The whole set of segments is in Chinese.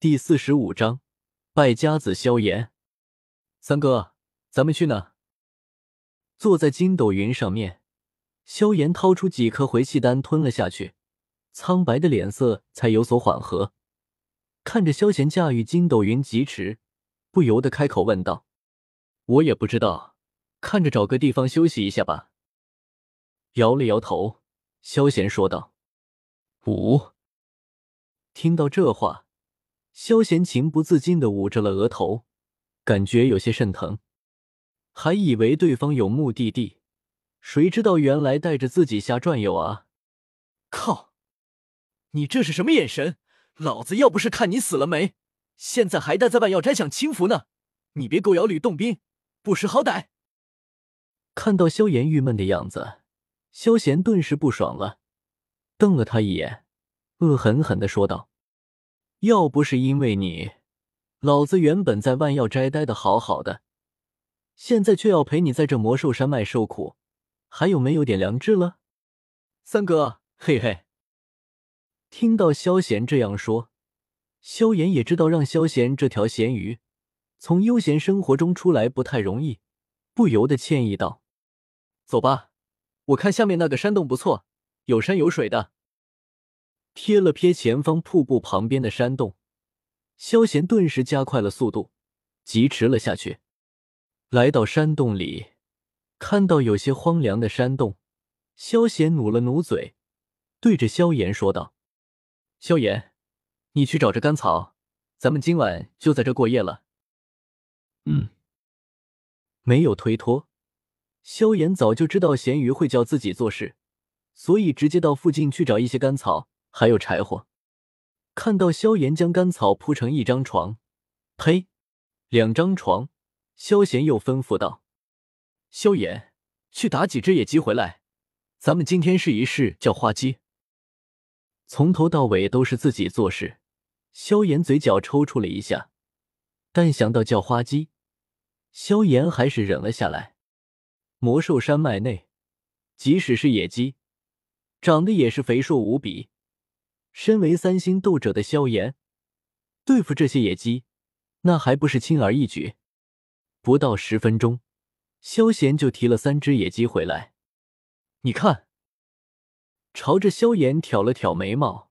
第四十五章，败家子萧炎。三哥，咱们去哪？坐在筋斗云上面，萧炎掏出几颗回气丹吞了下去，苍白的脸色才有所缓和。看着萧炎驾驭筋斗云疾驰，不由得开口问道：“我也不知道，看着找个地方休息一下吧。”摇了摇头，萧炎说道：“五。”听到这话。萧贤情不自禁的捂着了额头，感觉有些肾疼，还以为对方有目的地，谁知道原来带着自己瞎转悠啊！靠，你这是什么眼神？老子要不是看你死了没，现在还待在万药斋享清福呢！你别狗咬吕洞宾，不识好歹！看到萧炎郁闷的样子，萧贤顿时不爽了，瞪了他一眼，恶狠狠的说道。要不是因为你，老子原本在万药斋待的好好的，现在却要陪你在这魔兽山脉受苦，还有没有点良知了？三哥，嘿嘿。听到萧贤这样说，萧炎也知道让萧贤这条咸鱼从悠闲生活中出来不太容易，不由得歉意道：“走吧，我看下面那个山洞不错，有山有水的。”瞥了瞥前方瀑布旁边的山洞，萧贤顿时加快了速度，疾驰了下去。来到山洞里，看到有些荒凉的山洞，萧贤努了努嘴，对着萧炎说道：“萧炎，你去找这干草，咱们今晚就在这过夜了。”嗯，没有推脱。萧炎早就知道咸鱼会叫自己做事，所以直接到附近去找一些干草。还有柴火，看到萧炎将干草铺成一张床，呸，两张床。萧炎又吩咐道：“萧炎，去打几只野鸡回来，咱们今天试一试叫花鸡。”从头到尾都是自己做事，萧炎嘴角抽搐了一下，但想到叫花鸡，萧炎还是忍了下来。魔兽山脉内，即使是野鸡，长得也是肥硕无比。身为三星斗者的萧炎，对付这些野鸡，那还不是轻而易举？不到十分钟，萧炎就提了三只野鸡回来。你看，朝着萧炎挑了挑眉毛，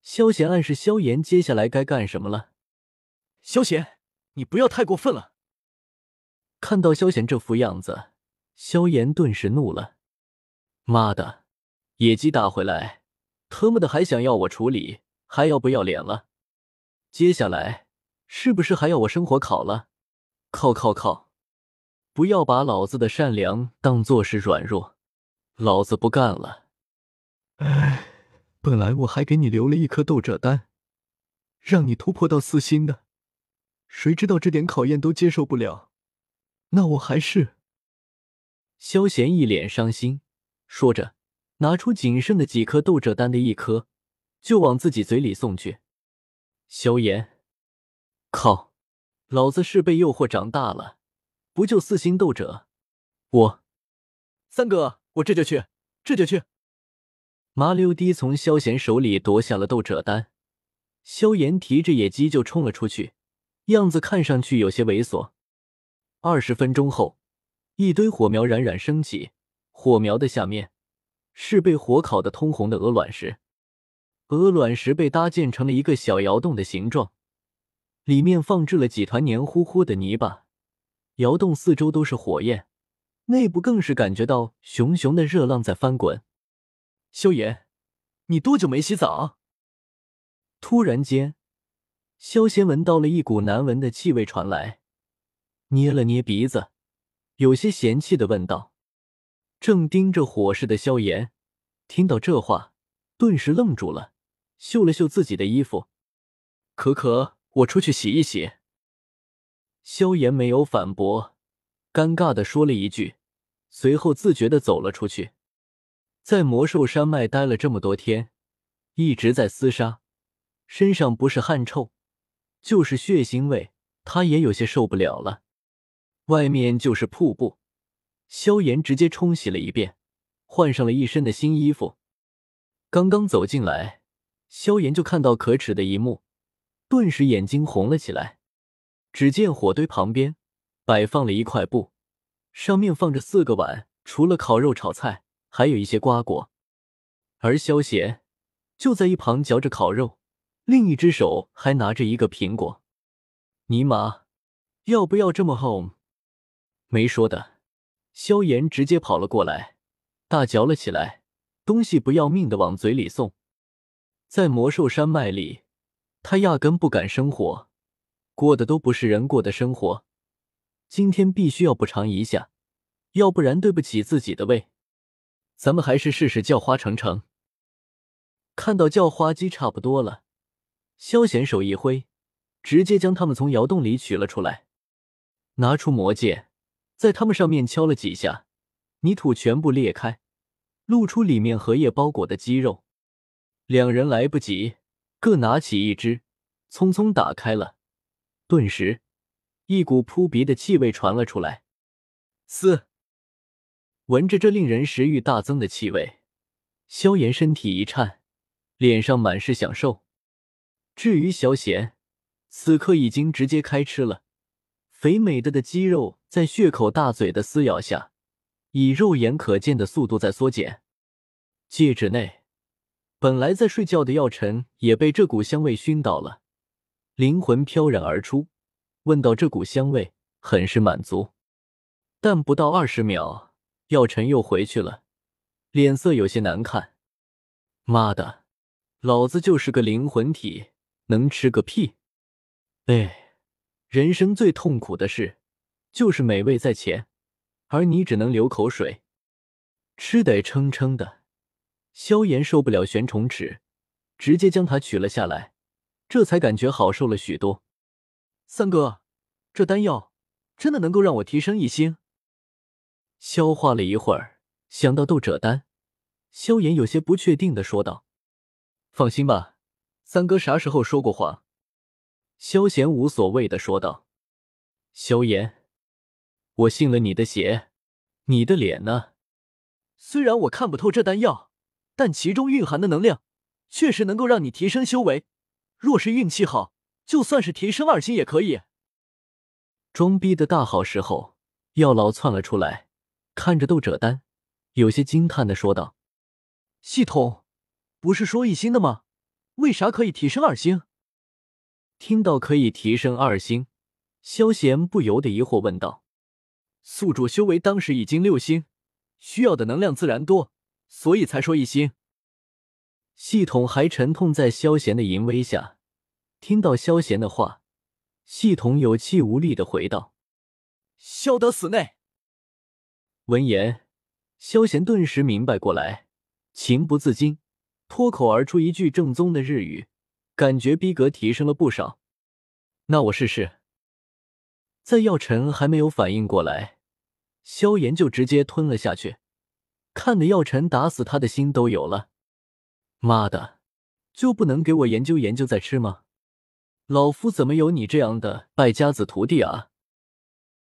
萧炎暗示萧炎接下来该干什么了。萧炎，你不要太过分了！看到萧炎这副样子，萧炎顿时怒了：“妈的，野鸡打回来！”特么的还想要我处理，还要不要脸了？接下来是不是还要我生火烤了？靠靠靠！不要把老子的善良当做是软弱，老子不干了！哎，本来我还给你留了一颗斗者丹，让你突破到四星的，谁知道这点考验都接受不了，那我还是……萧贤一脸伤心，说着。拿出仅剩的几颗斗者丹的一颗，就往自己嘴里送去。萧炎，靠！老子是被诱惑长大了，不就四星斗者？我，三哥，我这就去，这就去。麻溜滴从萧炎手里夺下了斗者丹，萧炎提着野鸡就冲了出去，样子看上去有些猥琐。二十分钟后，一堆火苗冉冉升起，火苗的下面。是被火烤的通红的鹅卵石，鹅卵石被搭建成了一个小窑洞的形状，里面放置了几团黏糊糊的泥巴，窑洞四周都是火焰，内部更是感觉到熊熊的热浪在翻滚。萧炎，你多久没洗澡？突然间，萧贤闻到了一股难闻的气味传来，捏了捏鼻子，有些嫌弃的问道。正盯着火势的萧炎，听到这话，顿时愣住了，嗅了嗅自己的衣服，可可，我出去洗一洗。萧炎没有反驳，尴尬的说了一句，随后自觉的走了出去。在魔兽山脉待了这么多天，一直在厮杀，身上不是汗臭，就是血腥味，他也有些受不了了。外面就是瀑布。萧炎直接冲洗了一遍，换上了一身的新衣服。刚刚走进来，萧炎就看到可耻的一幕：顿时眼睛红了起来。只见火堆旁边摆放了一块布，上面放着四个碗，除了烤肉炒菜，还有一些瓜果。而萧贤就在一旁嚼着烤肉，另一只手还拿着一个苹果。尼玛，要不要这么 home？没说的，萧炎直接跑了过来，大嚼了起来，东西不要命的往嘴里送。在魔兽山脉里，他压根不敢生活，过的都不是人过的生活。今天必须要补偿一下，要不然对不起自己的胃。咱们还是试试叫花成成。看到叫花鸡差不多了，萧贤手一挥，直接将他们从窑洞里取了出来，拿出魔剑，在他们上面敲了几下，泥土全部裂开，露出里面荷叶包裹的鸡肉。两人来不及，各拿起一只，匆匆打开了，顿时一股扑鼻的气味传了出来。嘶！闻着这令人食欲大增的气味，萧炎身体一颤。脸上满是享受。至于萧贤，此刻已经直接开吃了，肥美的的鸡肉在血口大嘴的撕咬下，以肉眼可见的速度在缩减。戒指内，本来在睡觉的药尘也被这股香味熏倒了，灵魂飘然而出，闻到这股香味，很是满足。但不到二十秒，药尘又回去了，脸色有些难看。妈的！老子就是个灵魂体，能吃个屁！哎，人生最痛苦的事就是美味在前，而你只能流口水，吃得撑撑的。萧炎受不了玄虫齿，直接将它取了下来，这才感觉好受了许多。三哥，这丹药真的能够让我提升一星？消化了一会儿，想到斗者丹，萧炎有些不确定的说道。放心吧，三哥啥时候说过谎？萧炎无所谓的说道。萧炎，我信了你的邪，你的脸呢？虽然我看不透这丹药，但其中蕴含的能量确实能够让你提升修为。若是运气好，就算是提升二星也可以。装逼的大好时候，药老窜了出来，看着斗者丹，有些惊叹的说道：“系统。”不是说一星的吗？为啥可以提升二星？听到可以提升二星，萧贤不由得疑惑问道：“宿主修为当时已经六星，需要的能量自然多，所以才说一星。”系统还沉痛在萧贤的淫威下。听到萧贤的话，系统有气无力的回道：“萧得死内。”闻言，萧贤顿时明白过来，情不自禁。脱口而出一句正宗的日语，感觉逼格提升了不少。那我试试。在药尘还没有反应过来，萧炎就直接吞了下去，看的药尘打死他的心都有了。妈的，就不能给我研究研究再吃吗？老夫怎么有你这样的败家子徒弟啊？